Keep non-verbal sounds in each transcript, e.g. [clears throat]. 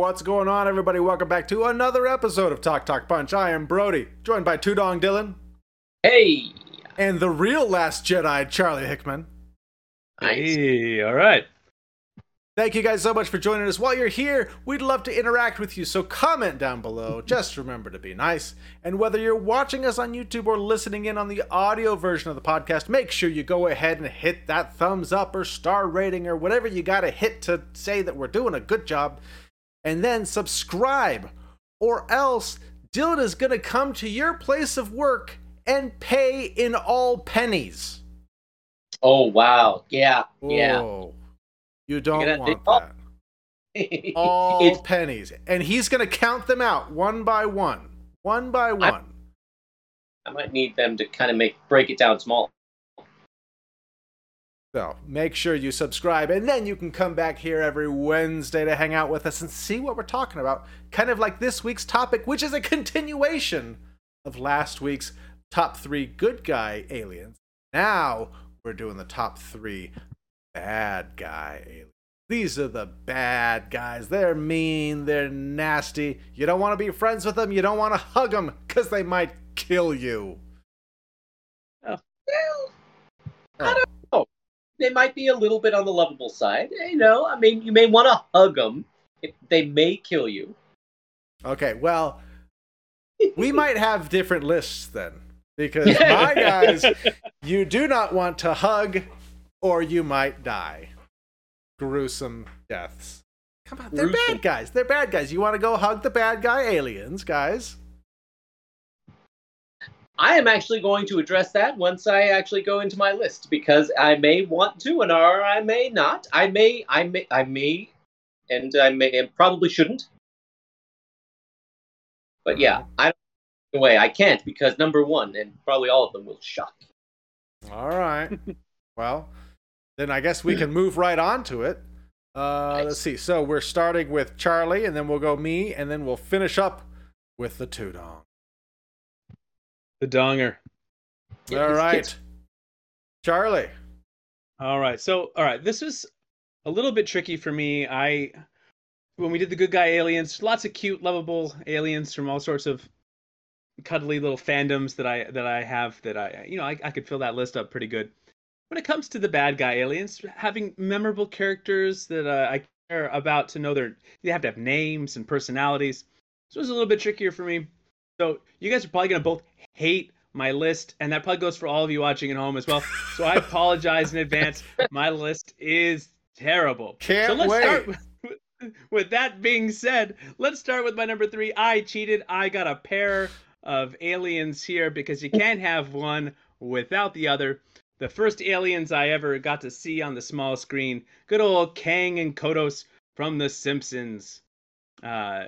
What's going on, everybody? Welcome back to another episode of Talk Talk Punch. I am Brody, joined by Tudong Dylan. Hey! And the real Last Jedi, Charlie Hickman. Nice. Hey, all right. Thank you guys so much for joining us. While you're here, we'd love to interact with you, so comment down below. [laughs] Just remember to be nice. And whether you're watching us on YouTube or listening in on the audio version of the podcast, make sure you go ahead and hit that thumbs up or star rating or whatever you got to hit to say that we're doing a good job. And then subscribe, or else Dylan is going to come to your place of work and pay in all pennies. Oh, wow. Yeah, yeah. Whoa. You don't gonna- want that. all [laughs] It's- pennies and he's going to count them out one by one one by one I might need them to kind of make break it down small. So make sure you subscribe and then you can come back here every wednesday to hang out with us and see what we're talking about kind of like this week's topic which is a continuation of last week's top three good guy aliens now we're doing the top three bad guy aliens these are the bad guys. They're mean. They're nasty. You don't want to be friends with them. You don't want to hug them because they might kill you. Oh. Well, oh. I don't know. They might be a little bit on the lovable side. You know, I mean, you may want to hug them. If they may kill you. Okay, well, we [laughs] might have different lists then. Because my guys, you do not want to hug or you might die. Gruesome deaths. Come on, they're Gruesome. bad guys. They're bad guys. You want to go hug the bad guy aliens, guys? I am actually going to address that once I actually go into my list because I may want to, and or I may not. I may, I may, I may, and I may, and probably shouldn't. But yeah, I the way I can't because number one, and probably all of them will shock. All right. [laughs] well, then I guess we can move right on to it. Uh, Nice. Let's see. So we're starting with Charlie, and then we'll go me, and then we'll finish up with the two Tudong. The donger. Yeah, All these kids- Charlie. All right. So, all right. This was a little bit tricky for me. I, when we did the good guy aliens, lots of cute, lovable aliens from all sorts of cuddly little fandoms that I that I have that I you know I, I could fill that list up pretty good. When it comes to the bad guy aliens, having memorable characters that uh, I care about to know their they have to have names and personalities. This was a little bit trickier for me. So you guys are probably gonna both hate my list, and that probably goes for all of you watching at home as well. So I apologize in advance. My list is terrible. Can't so let's wait. start with, [laughs] with that being said, let's start with my number three. I cheated. I got a pair of aliens here because you can't have one without the other. The first aliens I ever got to see on the small screen, good old Kang and Kodos from The Simpsons. Uh,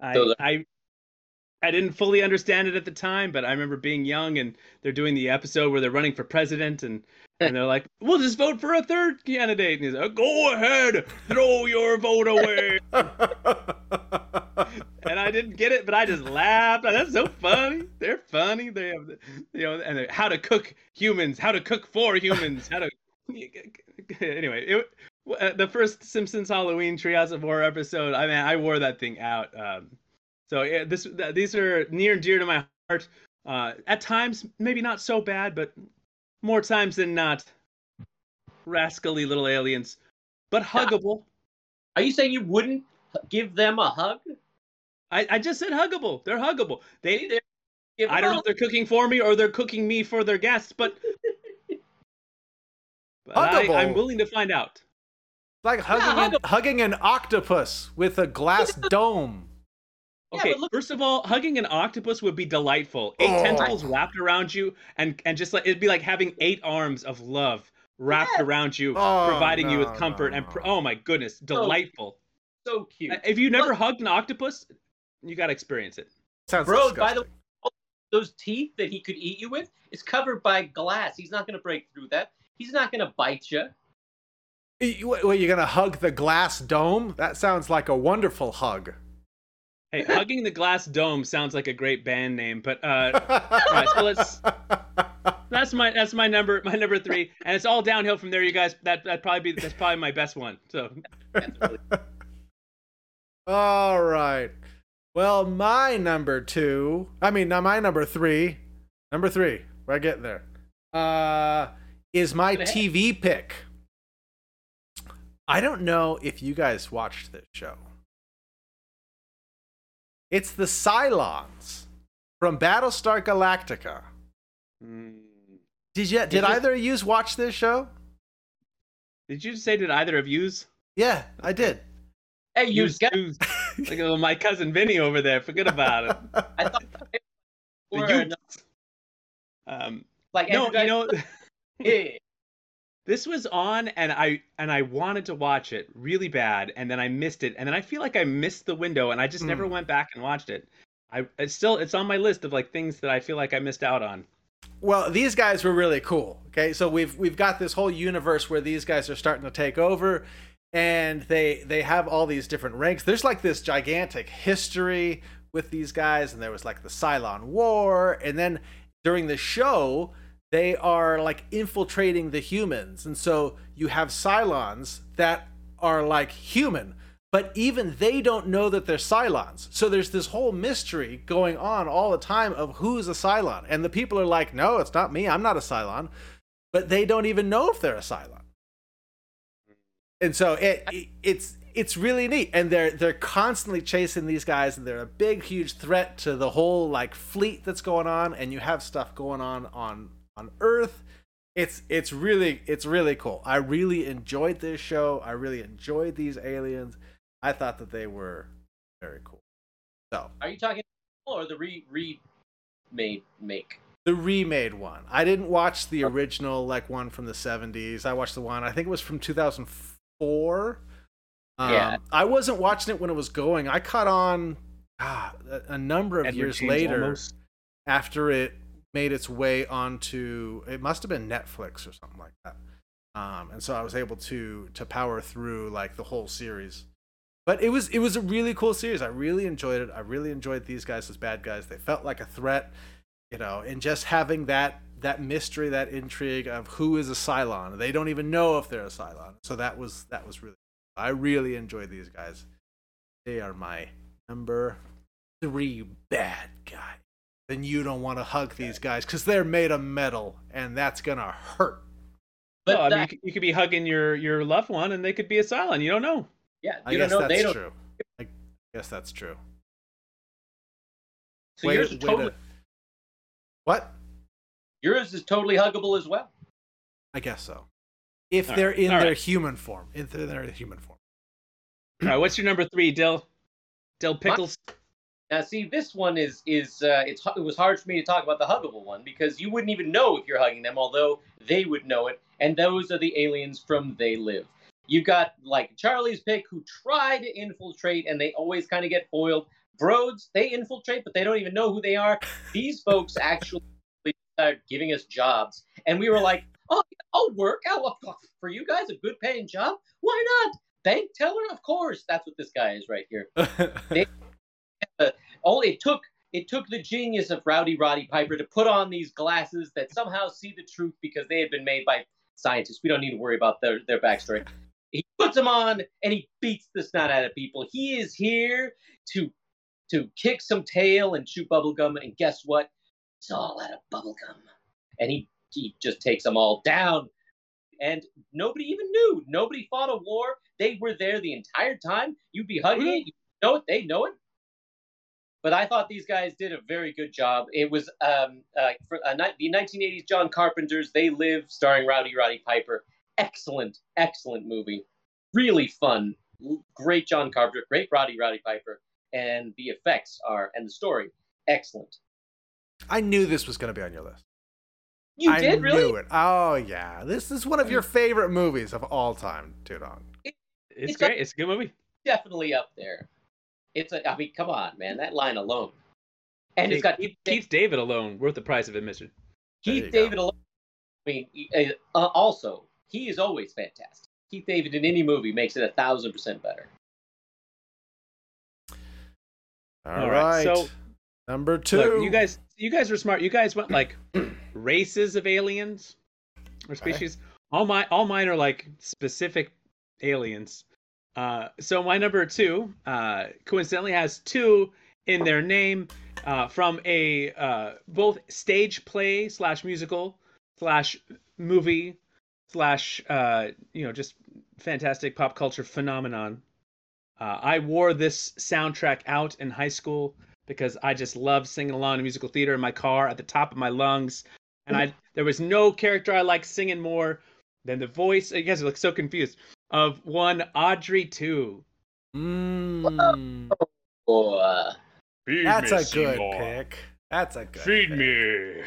I, I I didn't fully understand it at the time, but I remember being young and they're doing the episode where they're running for president and and they're like, "We'll just vote for a third candidate." And he's like, "Go ahead, throw your vote away." and I didn't get it, but I just laughed. That's so funny. They're funny. They have, you know, and how to cook humans, how to cook for humans, how to. [laughs] Anyway, it, uh, the first Simpsons Halloween Treehouse of Horror episode. I mean, I wore that thing out. Um, so yeah, this th- these are near and dear to my heart. Uh, at times, maybe not so bad, but more times than not, rascally little aliens, but huggable. Are you saying you wouldn't give them a hug? I, I just said huggable. They're huggable. They They're- I don't know if they're cooking for me or they're cooking me for their guests, but, [laughs] but I, I'm willing to find out. like hugging, hug an, hugging an octopus with a glass [laughs] dome. Yeah, Okay, but look- first of all, hugging an octopus would be delightful. Eight Oh. tentacles wrapped around you, and and just like it'd be like having eight arms of love wrapped Yes. around you, Oh, providing you with comfort. no, and pr- oh my goodness, delightful. so cute. Uh, If you never Look- hugged an octopus, you got to experience it. Sounds Bro, disgusting. by the way, those teeth that he could eat you with is covered by glass. He's not going to break through that. He's not going to bite you. You- What, what, you're gonna hug the glass dome? That sounds like a wonderful hug. Hey, hugging the glass dome sounds like a great band name, but uh, [laughs] right, so let's. That's my that's my number my number three, and it's all downhill from there, you guys. That that probably be that's probably my best one. So That's [laughs] really- All right. Well, my number two, I mean, not my number three, number three, we're getting there, uh, is my TV pick. I don't know if you guys watched this show. It's the Cylons from Battlestar Galactica. Mm. Did you? Did Is it- either of you watch this show? Did you say did either of yous? Yeah, I did. Hey, you Yous- got yous. Look at my cousin Vinny over there. Forget about it. [laughs] I thought The or yous. Um, like no, you know, Dice- [laughs] yeah. This was on, and I and I wanted to watch it really bad, and then I missed it, and then I feel like I missed the window, and I just never Mm. went back and watched it. I it's still it's on my list of like things that I feel like I missed out on. Well, these guys were really cool. Okay, so we've we've got this whole universe where these guys are starting to take over, and they they have all these different ranks. There's like this gigantic history with these guys, and there was like the Cylon War, and then during the show they are like infiltrating the humans, and so you have Cylons that are like human. But even they don't know that they're Cylons. So there's this whole mystery going on all the time of who's a Cylon. And the people are like, no, it's not me. I'm not a Cylon. But they don't even know if they're a Cylon. And so it, it it's it's really neat. And they're they're constantly chasing these guys and they're a big huge threat to the whole like fleet that's going on and you have stuff going on on on Earth. It's it's really it's really cool. I really enjoyed this show. I really enjoyed these aliens. I thought that they were very cool. So Are you talking or the re remade make? the remade one. I didn't watch the original like one from the 70s. I watched the one I think it was from 2004. Um, Yeah. I wasn't watching it when it was going. I caught on ah, a, a number of Edward years James later Olmos. after it made its way onto it must have been Netflix or something like that. Um, and so I was able to to power through like the whole series. But it was it was a really cool series. I really enjoyed it. I really enjoyed these guys as bad guys. They felt like a threat, you know, and just having that that mystery, that intrigue of who is a Cylon. They don't even know if they're a Cylon. So that was that was really I really enjoyed these guys. They are my number three bad guy. Then you don't want to hug these guys because they're made of metal, and that's gonna hurt. But well, I mean, you, could, you could be hugging your your loved one, and they could be a Cylon. You don't know. yeah, I you guess don't know. that's They don't. true. I guess that's true. So Way yours is totally to- What? yours is totally huggable as well. I guess so. If All they're right. in All their right. human form, if they're in their human form. All right, what's your number three, Dill? Dill Pickles. Now, see, this one is is uh, it's it was hard for me to talk about the huggable one because you wouldn't even know if you're hugging them, although they would know it. And those are the aliens from They Live. You've got like Charlie's pick who try to infiltrate, and they always kind of get foiled. Broads, they infiltrate, but they don't even know who they are. These folks actually started giving us jobs, and we were like, "Oh, I'll work. I'll, for you guys, a good paying job. Why not? Bank teller, of course. That's what this guy is right here." [laughs] all it took it took the genius of Rowdy Roddy Piper to put on these glasses that somehow see the truth because they had been made by scientists. We don't need to worry about their, their backstory. He puts them on and he beats the snot out of people. He is here to to kick some tail and chew bubblegum, and guess what? It's all out of bubblegum. And he he just takes them all down. And nobody even knew. Nobody fought a war. They were there the entire time. You'd be hugging it. You know it. They know it but I thought these guys did a very good job. It was um, uh, for, uh, the 1980s John Carpenter's They Live, starring Rowdy Roddy Piper. Excellent, excellent movie. Really fun. Great John Carpenter, great Roddy Roddy Piper, and the effects are and the story excellent. I knew this was going to be on your list. You I did really? knew it. Oh yeah, this is one of your favorite movies of all time, Tudong. It's, It's great. It's a good movie. Definitely up there. It's a. I mean, come on, man, that line alone. And it's got Keith, keeps David alone worth the price of admission. Keith you go. David alone. I mean, uh, also he is always fantastic. Keith David in any movie makes it a thousand percent better. All All right. right, so- number two. Look, you guys, you guys were smart. You guys went like [clears throat] races of aliens or species. All my, all mine are like specific aliens. Uh, so my number two, uh, coincidentally, has two in their name uh, from a uh, both stage play slash musical slash movie slash uh, you know just fantastic pop culture phenomenon. Uh, I wore this soundtrack out in high school because I just loved singing along to musical theater in my car at the top of my lungs, and I there was no character I liked singing more than the voice. You guys are like so confused of one Audrey two. Mm, Oh, that's me, a good Seymour. pick. That's a good. Feed pick. me.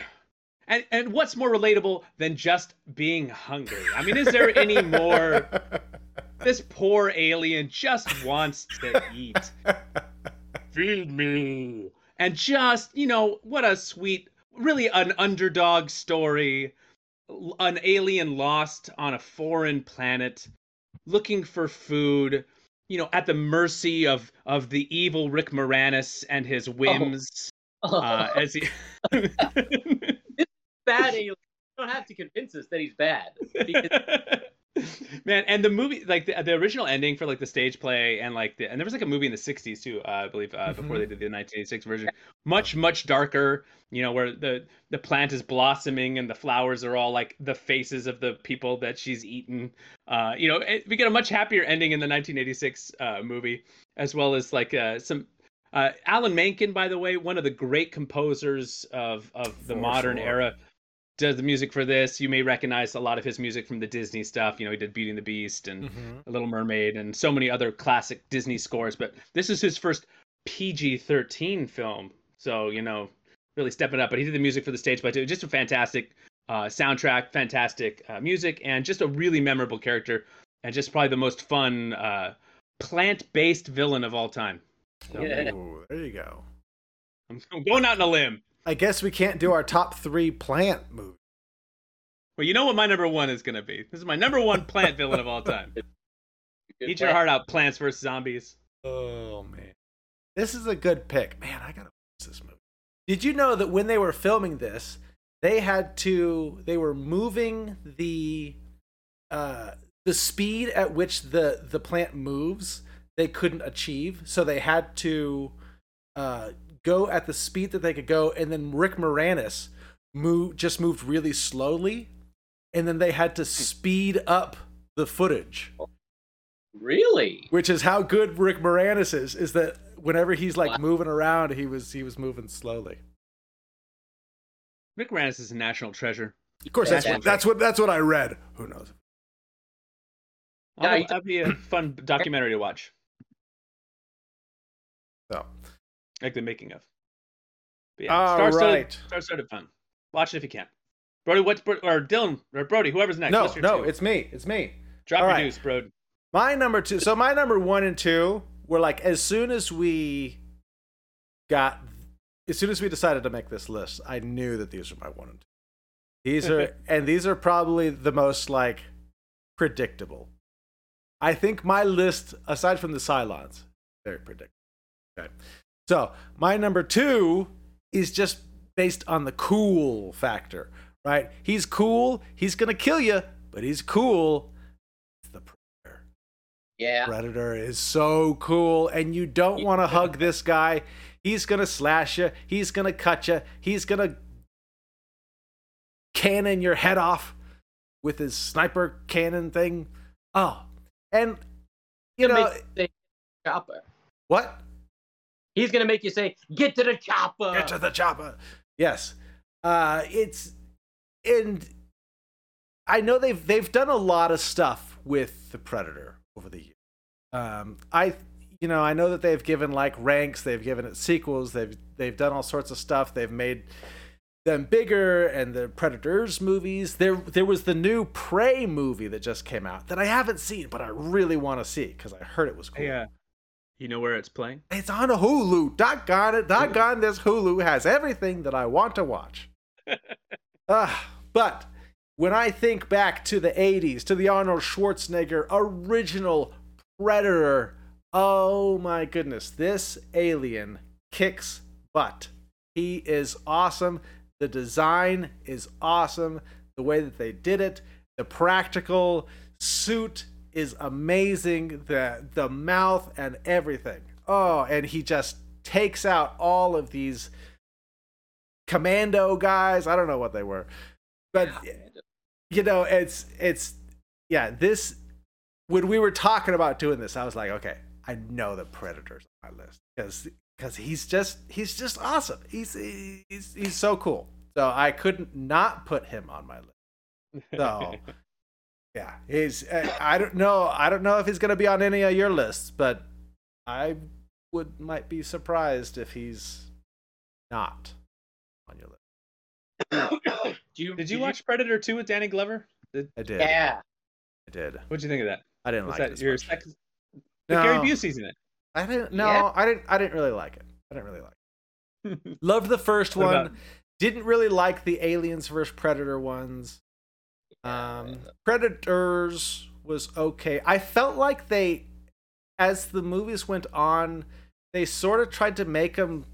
And and what's more relatable than just being hungry? I mean, is there any more? [laughs] This poor alien just wants to eat. [laughs] Feed me. And just, you know, what a sweet, really an underdog story. An alien lost on a foreign planet, looking for food, you know, at the mercy of of the evil Rick Moranis and his whims. Uh, as he [laughs] bad alien. You don't have to convince us that he's bad. Because [laughs] Man, and the movie, like the, the original ending for like the stage play, and like the, and there was like a movie in the '60s too, uh, I believe, uh, before Mhm. they did the 1986 version. Much, much darker. You know, where the the plant is blossoming and the flowers are all like the faces of the people that she's eaten. Uh, you know, it, we get a much happier ending in the 1986 uh, movie, as well as like uh, some. Uh, Alan Menken, by the way, one of the great composers of of the For modern sure. era, does the music for this. You may recognize a lot of his music from the Disney stuff. You know, he did Beauty and the Beast and Mhm. A Little Mermaid and so many other classic Disney scores. But this is his first PG 13 film. So, you know, really stepping up. But he did the music for the stage play too. Just a fantastic uh, soundtrack, fantastic uh, music, and just a really memorable character. And just probably the most fun uh, plant based villain of all time. So, Yeah. Ooh, there you go. I'm, I'm going out on a limb. I guess we can't do our top three plant movies. Well, you know what my number one is going to be. This is my number one plant [laughs] villain of all time. Good Eat your heart out, Plants vs. Zombies. Oh man, this is a good pick. Man, I gotta watch this movie. Did you know that when they were filming this, they had to they were moving the uh the speed at which the the plant moves they couldn't achieve, so they had to uh go at the speed that they could go, and then Rick Moranis move just moved really slowly, and then they had to hmm. speed up the footage Really? which is how good Rick Moranis is. Is that whenever he's like Wow. moving around, he was he was moving slowly. Rick Moranis is a national treasure. Of course, that's what that's what that's what I read. Who knows? Yeah, That'd that'd be a fun documentary to watch, So, like the making of. But yeah, all star-studded, right. star-studded fun. Watch it if you can. Brody, what's or Dylan or Brody, whoever's next. No, no, two? it's me. It's me. drop all your right. deuce, Brody. My number two. So my number one and two were like as soon as we got, as soon as we decided to make this list, I knew that these were my one and two. These are [laughs] and these are probably the most like predictable. I think my list, aside from the Cylons, very predictable. Okay, so my number two is just based on the cool factor, right? He's cool. He's gonna kill you, but he's cool. It's the Predator. Yeah. Predator is so cool, and you don't want to hug this guy. He's gonna slash you. He's gonna cut you. He's gonna cannon your head off with his sniper cannon thing. Oh, and you know make you say, chopper. what? He's gonna make you say, "Get to the chopper." Get to the chopper. Yes, uh, it's and I know they've they've done a lot of stuff with the Predator over the years. Um, I you know I know that they've given like ranks, they've given it sequels, they've they've done all sorts of stuff. They've made them bigger and the Predators movies. There there was the new Prey movie that just came out that I haven't seen, but I really want to see because I heard it was cool. Hey, uh, you know where it's playing? It's on Hulu. Doggone it. Doggone this Hulu has everything that I want to watch. [laughs] Ah, but when I think back to the 80s, to the Arnold Schwarzenegger original Predator, oh my goodness, this alien kicks butt. He is awesome. The design is awesome. The way that they did it, the practical suit is amazing. The the mouth and everything. Oh, and he just takes out all of these commando guys. I don't know what they were, but you know, it's it's yeah. This when we were talking about doing this, I was like, okay, I know the Predator's on my list because because he's just he's just awesome. He's he's he's so cool. So I couldn't not put him on my list. So [laughs] yeah, he's uh, I don't know I don't know if he's gonna be on any of your lists, but I would might be surprised if he's not on your list. [coughs] Do you, Did you watch Predator 2 with Danny Glover? Did, I did. Yeah. I did. what'd you think of that? I didn't Was like that it. your much. second? The No. Gary Busey's in it. I didn't. No, Yeah. I didn't. I didn't really like it. I didn't really like. it. It. [laughs] Loved the first What one. about- Didn't really like the Aliens versus Predator ones. Um, Predators was okay. I felt like they, as the movies went on, they sort of tried to make him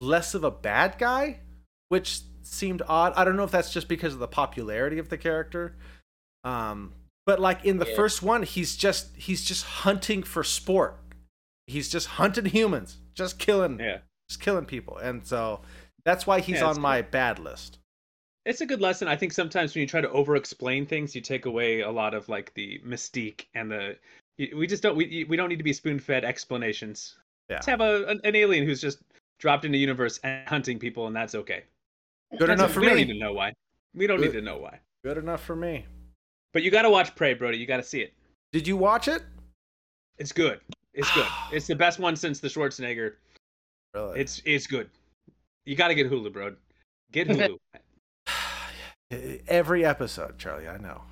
less of a bad guy, which seemed odd. I don't know if that's just because of the popularity of the character. Um, but like in the Yeah. first one, he's just he's just hunting for sport. He's just hunting humans, just killing, yeah. just killing people, and so that's why he's Yeah, on my bad list. It's a good lesson. I think sometimes when you try to over explain things, you take away a lot of like the mystique and the we just don't we we don't need to be spoon fed explanations. Yeah. Let's have a an, an alien who's just dropped into the universe and hunting people, and that's okay. Good That's enough okay. for we don't me. need to know why. We don't Good. need to know why. Good enough for me. But you got to watch Prey, Brody. You got to see it. Did you watch it? It's good. It's good. [sighs] it's the best one since the Schwarzenegger. Really? It's it's good. You got to get Hulu, bro. Get [laughs] Hulu. Every episode, Charlie. I know.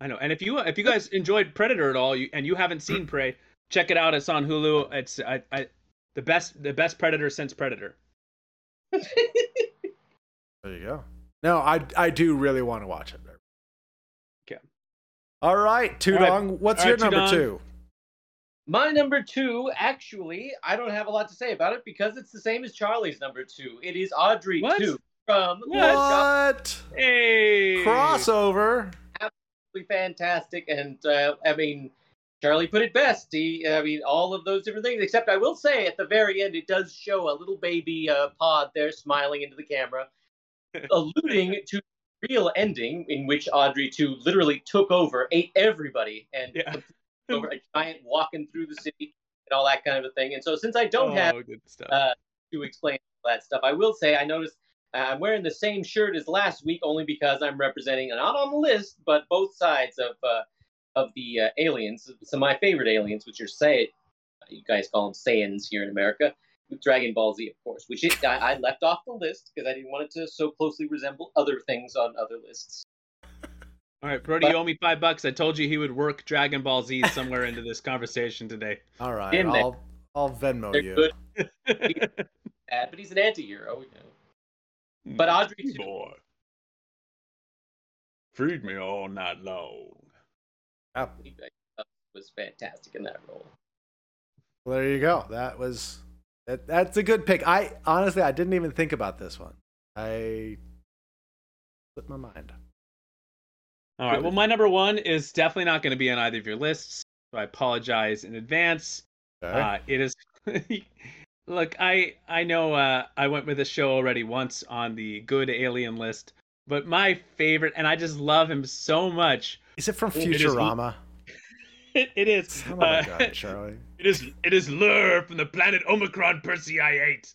I know. And if you if you guys enjoyed Predator at all, you, and you haven't seen mm. Prey, check it out. It's on Hulu. It's I, I the best the best Predator since Predator. [laughs] There you go. No, I I do really want to watch it. Okay. All right, Tudong. All right. What's All your right, number Tudong. two? My number two, actually, I don't have a lot to say about it because it's the same as Charlie's number two. It is Audrey What? 2 from What? Hey. crossover? absolutely fantastic. And uh, I mean, Charlie put it best. He, I mean, all of those different things. Except I will say, at the very end, it does show a little baby uh, pod there smiling into the camera, [laughs] alluding to the real ending in which Audrey two literally took over, ate everybody, and Yeah. over a giant walking through the city and all that kind of a thing. And so, since I don't have Oh, good stuff. uh, to explain that stuff. I will say I noticed I'm wearing the same shirt as last week only because I'm representing not on the list, but both sides of uh, of the uh, aliens. Some of my favorite aliens, which are say you guys call them Saiyans here in America, with Dragon Ball Z, of course, which it, I, I left off the list because I didn't want it to so closely resemble other things on other lists. All right, Brody, you owe me five bucks. I told you he would work Dragon Ball Z somewhere into this conversation today. [laughs] All right, I'll I'll Venmo They're you. good, [laughs] bad, but he's an anti-hero. You know. But Audrey two. boy, feed me all night long. Yeah, He was fantastic in that role. well, there you go. That was that, that's a good pick. I honestly I didn't even think about this one. I slipped my mind. All right. Well, my number one is definitely not going to be on either of your lists. So I apologize in advance. Okay. Uh, it is. [laughs] Look, I I know uh, I went with this show already once on the good alien list, but my favorite, and I just love him so much. is it from it is- Futurama? [laughs] It, it is. Of a uh, gun, [laughs] Charlie. It is it is Lrrr from the planet Omicron Persei 8.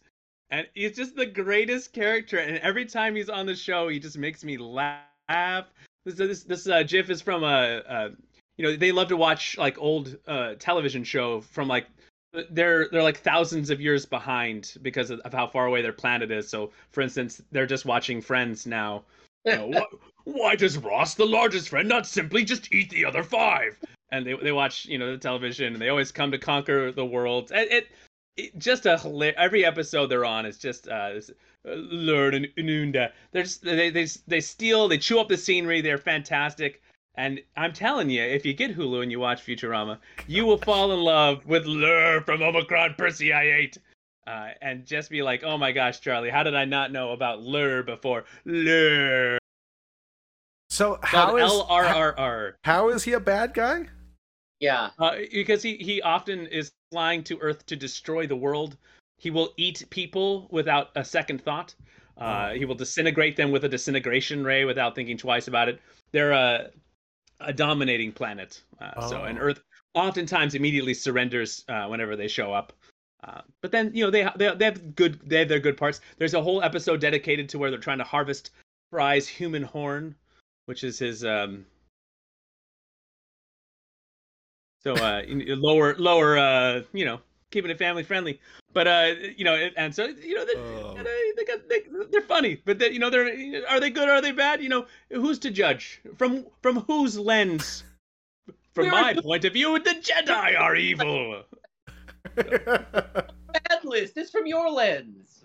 And he's just the greatest character and every time he's on the show he just makes me laugh. This this this uh, GIF is from a, uh you know they love to watch like old uh, television show from like they're they're like thousands of years behind because of, of how far away their planet is. So for instance, they're just watching Friends now. [laughs] You know, why, why does Ross, the largest friend, not simply just eat the other five? And they, they watch, you know, the television, and they always come to conquer the world. And it, it just a every episode they're on is just uh, uh Lrrr and Ndnd. They're just, they they they steal, they chew up the scenery. They're fantastic. And I'm telling you, if you get Hulu and you watch Futurama, you will fall in love with Lrrr from Omicron Persei 8. Uh, and just be like, oh my gosh, Charlie, how did I not know about Lrrr before? Lrrr. So how Spelled is L R R R. how is he a bad guy? Yeah. uh, because he he often is flying to Earth to destroy the world. He will eat people without a second thought. Uh, Oh. He will disintegrate them with a disintegration ray without thinking twice about it. They're a a dominating planet, uh, so and Oh. Earth oftentimes immediately surrenders uh, whenever they show up. Uh, but then you know they they they have good they have their good parts. There's a whole episode dedicated to where they're trying to harvest Fry's human horn, which is his um. So uh, lower lower uh you know keeping it family friendly, but uh you know and so you know they, Oh. they, they got, they, they're funny, but they, you know they're are they good or are they bad? You know who's to judge from from whose lens? From We're my a- point of view, the Jedi are evil. [laughs] Bad list. It's from your lens.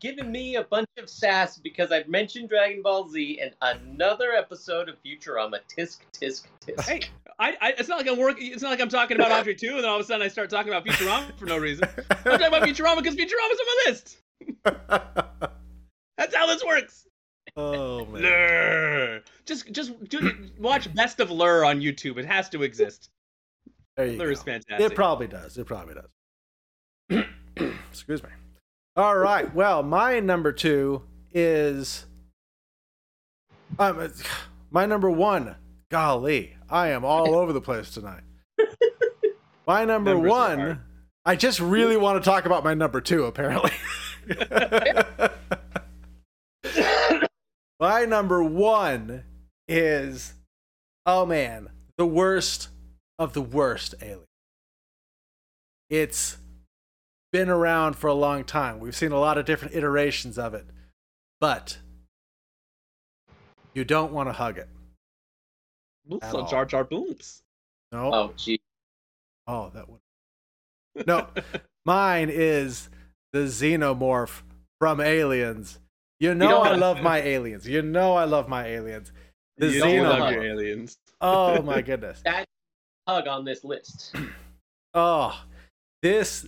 Giving me a bunch of sass because I've mentioned Dragon Ball Z and another episode of Futurama. Tisk, tisk, tisk. Hey, I, I it's not like I'm working. It's not like I'm talking about Audrey two, and then all of a sudden I start talking about Futurama for no reason. I'm talking about Futurama because Futurama's on my list. That's how this works. oh man. Lrrr. Just just do, watch Best of Lrrr on YouTube. It has to exist. There you Lrrr go. is fantastic. It probably does. It probably does. [clears throat] Excuse me. All right. Well, my number two is um, my number one. Golly, I am all over the place tonight. [laughs] My number Numbers one. I just really want to talk about my number two. Apparently. [laughs] my number one is oh man, the worst of the worst alien. It's been around for a long time. We've seen a lot of different iterations of it, but you don't want to hug it. At So all. Jar Jar Booms. No. Oh, gee. Oh, that would. [laughs] No, mine is the xenomorph from Aliens. You know don't I love my aliens. You know I love my aliens. The you do love xenomorph. your aliens. Oh my [laughs] goodness. That hug on this list. [clears throat] Oh, this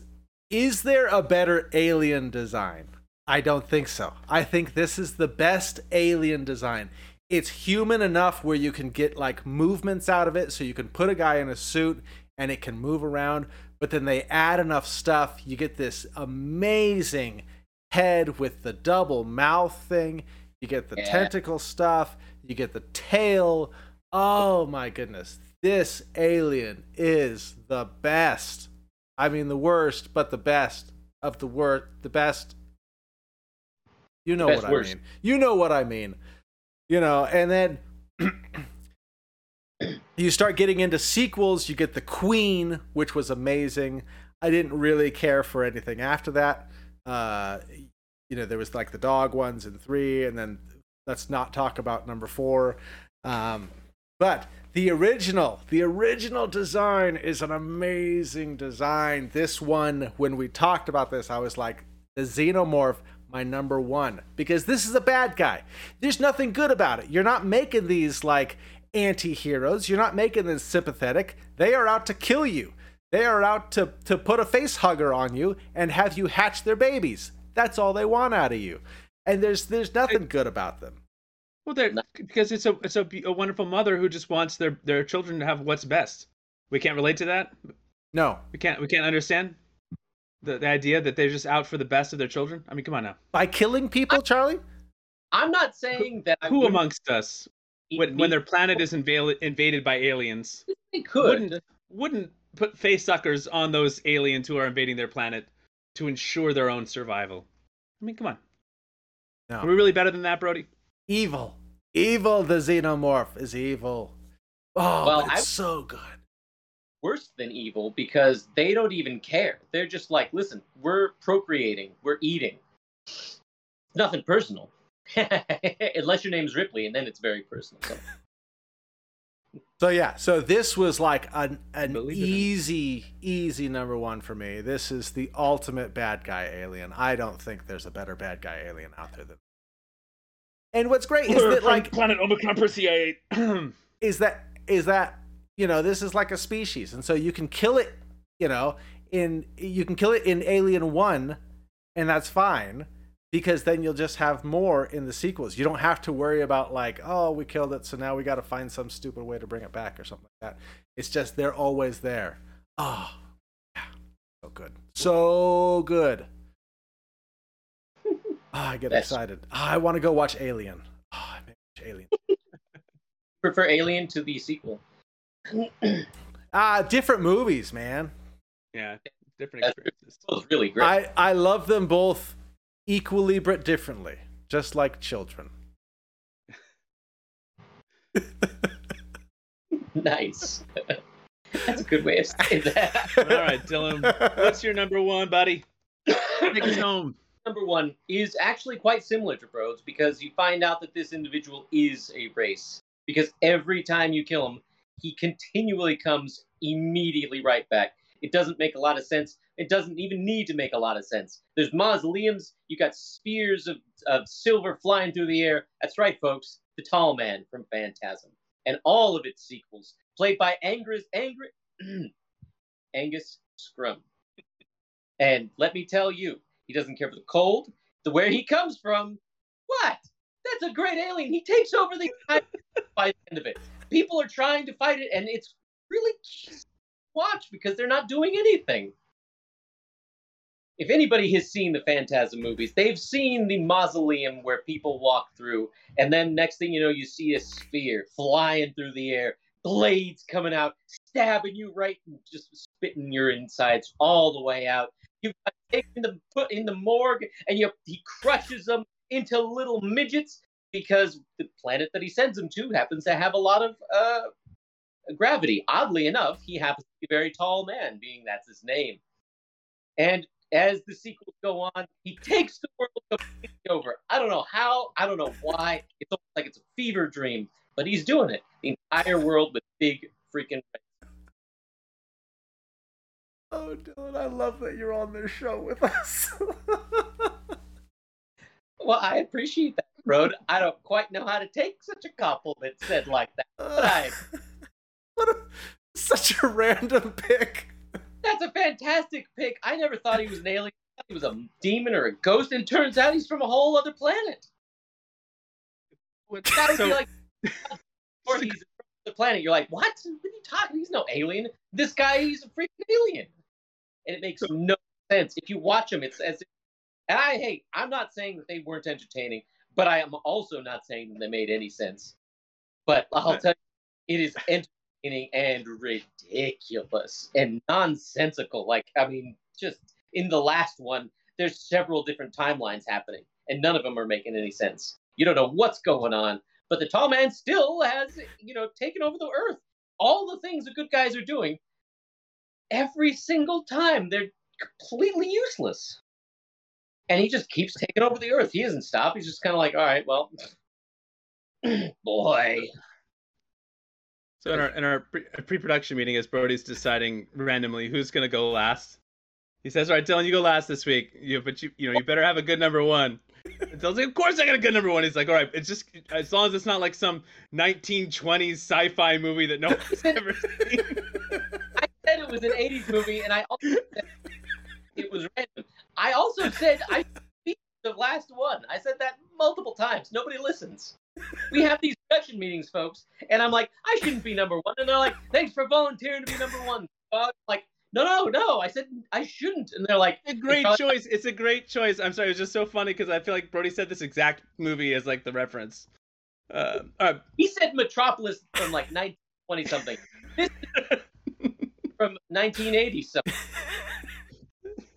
is there a better alien design? I don't think so. I think this is the best alien design. It's human enough where you can get like movements out of it, so you can put a guy in a suit and it can move around. But then they add enough stuff, you get this amazing head with the double mouth thing. You get the Yeah. tentacle stuff. You get the tail. Oh my goodness. This alien is the best. I mean, the worst, but the best of the worst. The best. You know best what worst. I mean. You know what I mean. You know, and then [clears throat] you start getting into sequels. You get the Queen, which was amazing. I didn't really care for anything after that. Uh, you know, there was like the dog ones in three, and then let's not talk about number four. Um, but the original, the original design is an amazing design. This one, when we talked about this, I was like, the xenomorph, my number one, because this is a bad guy. There's nothing good about it. You're not making these like anti heroes, you're not making them sympathetic. They are out to kill you. They are out to, to put a face hugger on you and have you hatch their babies. That's all they want out of you. And there's there's nothing good about them. Well, they're because it's a it's a, a wonderful mother who just wants their their children to have what's best. We can't relate to that. No. We can't we can't understand the the idea that they're just out for the best of their children. I mean, come on now. By killing people, Charlie? I'm not saying that I Who amongst us, when when their planet is invaded invaded by aliens, They could. wouldn't wouldn't put face suckers on those aliens who are invading their planet to ensure their own survival? I mean, come on. No. Are we really better than that, Brody? Evil. Evil, the xenomorph is evil. Oh, Well, it's I- so good. worse than evil because they don't even care. They're just like, listen, we're procreating, we're eating. Nothing personal. [laughs] Unless your name's Ripley, and then it's very personal. So, So yeah, so this was like an an Believe it or not. easy, easy number one for me. This is the ultimate bad guy alien. I don't think there's a better bad guy alien out there than. And what's great is that like planet Omicron Persei. [clears throat] is that is that you know this is like a species, and so you can kill it. You know, in you can kill it in Alien One, and that's fine because then you'll just have more in the sequels. You don't have to worry about like, oh, we killed it, so now we got to find some stupid way to bring it back or something. Like that. It's just they're always there. Oh, yeah, so good, so good. Ah, I get That's- excited. Ah, I want to go watch Alien. Ah, I watch Alien. [laughs] Prefer Alien to the sequel. [clears throat] Ah, different movies, man. Yeah, different experiences. It was really great. I I love them both equally but differently, just like children. [laughs] nice. [laughs] That's a good way of saying that. All right, Dylan, what's your number one, buddy? Take us home. Number one is actually quite similar to Broads because you find out that this individual is a race. Because every time you kill him, he continually comes immediately right back. It doesn't make a lot of sense. It doesn't even need to make a lot of sense. There's mausoleums. You got spears of, of silver flying through the air. That's right, folks. The Tall Man from Phantasm. And all of its sequels, played by Angus, Angry, [clears throat] Angus Scrimm. And let me tell you, he doesn't care for the cold, the where he comes from. What? That's a great alien. He takes over the [laughs] by the end of it. People are trying to fight it, and it's really watch because they're not doing anything. If anybody has seen the Phantasm movies, they've seen the mausoleum where people walk through, and then next thing you know, you see a sphere flying through the air, blades coming out, stabbing you right, and just spitting your insides all the way out. You've got taken the put in the morgue, and you he crushes them into little midgets because the planet that he sends them to happens to have a lot of uh, gravity. Oddly enough, he happens to be a very tall man, being that's his name. And as the sequels go on, he takes the world completely over. I don't know how, I don't know why. It's almost like it's a fever dream, but he's doing it. The entire world with big freaking. Oh, Dylan, I love that you're on this show with us. [laughs] Well, I appreciate that, Road. I don't quite know how to take such a compliment said like that. But uh, I, [laughs] what a, such a random pick. that's a fantastic pick. I never thought he was an alien. I thought he was a demon or a ghost, and turns out he's from a whole other planet. That would [laughs] So- be like, or he's from the planet. You're like, what? What are you talking? He's no alien. This guy, he's a freaking alien, and it makes no sense. If you watch them, it's as. If, and I hate. I'm not saying that they weren't entertaining, but I am also not saying that they made any sense. But I'll tell you, it is entertaining and ridiculous and nonsensical. Like, I mean, just in the last one, there's several different timelines happening, and none of them are making any sense. You don't know what's going on, but the tall man still has, you know, taken over the earth. All the things the good guys are doing, every single time, they're completely useless. And he just keeps taking over the earth. He doesn't stop. He's just kind of like, all right, well, [clears throat] boy. So in our in our pre- uh, pre-production meeting, as Brody's deciding randomly who's gonna go last, he says, "All right, Dylan, you go last this week. You, but you, you know, you better have a good number one." And Dylan's like, "Of course I got a good number one." He's like, "All right, it's just as long as it's not like some 1920s sci-fi movie that no one's [laughs] ever seen." [laughs] It was an 80s movie, and I also said it was random. I also said I beat the last one. I said that multiple times. Nobody listens. We have these production meetings, folks, and I'm like, I shouldn't be number one. And they're like, thanks for volunteering to be number one. Uh, like, no, no, no. I said I shouldn't. And they're like, a great probably- choice. It's a great choice. I'm sorry, it was just so funny because I feel like Brody said this exact movie as like the reference. Uh, right, he said Metropolis from like 1920 something. This is [laughs] from 1980 something. [laughs]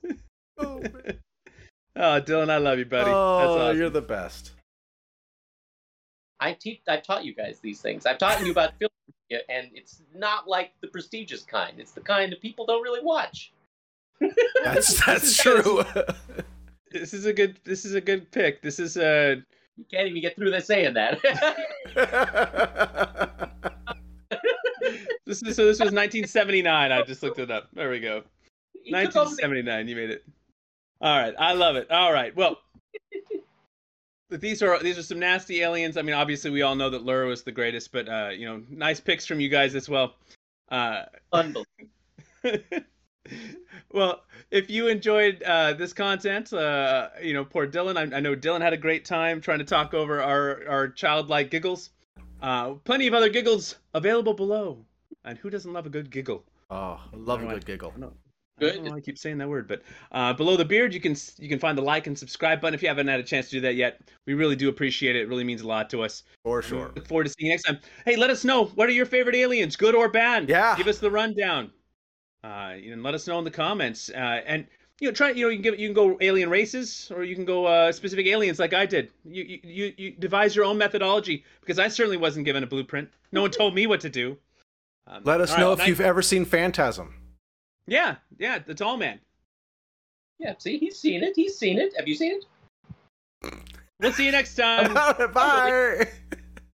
[laughs] Oh, man. oh, Dylan, I love you, buddy. Oh, That's awesome. you're the best. I teach. I've taught you guys these things. I've taught you about film, and it's not like the prestigious kind. It's the kind that people don't really watch. [laughs] That's that's true. This is a good. This is a good pick. This is a. You can't even get through that saying that. This is so. This was 1979. I just looked it up. There we go. He took over the- 1979. You made it. All right. I love it. All right. Well, [laughs] these are these are some nasty aliens. I mean, obviously we all know that Lura was the greatest, but uh, you know, nice picks from you guys as well. Uh, Unbelievable. [laughs] well, if you enjoyed uh, this content, uh, you know, poor Dylan. I, I know Dylan had a great time trying to talk over our our childlike giggles. Uh, plenty of other giggles available below. And who doesn't love a good giggle? Oh, I love a Right. good giggle. I know. I Good. don't know why I keep saying that word, but uh, below the beard, you can you can find the like and subscribe button if you haven't had a chance to do that yet. We really do appreciate it. It really means a lot to us. For sure. Look forward to seeing you next time. Hey, let us know what are your favorite aliens, good or bad. Yeah. Give us the rundown. Uh, and let us know in the comments. Uh, and you know, try you know you can give, you can go alien races or you can go uh, specific aliens like I did. You, you you you devise your own methodology because I certainly wasn't given a blueprint. No one told me what to do. Um, Let us all right, know if nice- you've ever seen Phantasm. Yeah, yeah, the tall man. Yeah, see, he's seen it. He's seen it. Have you seen it? We'll see you next [laughs] time. Bye. [laughs]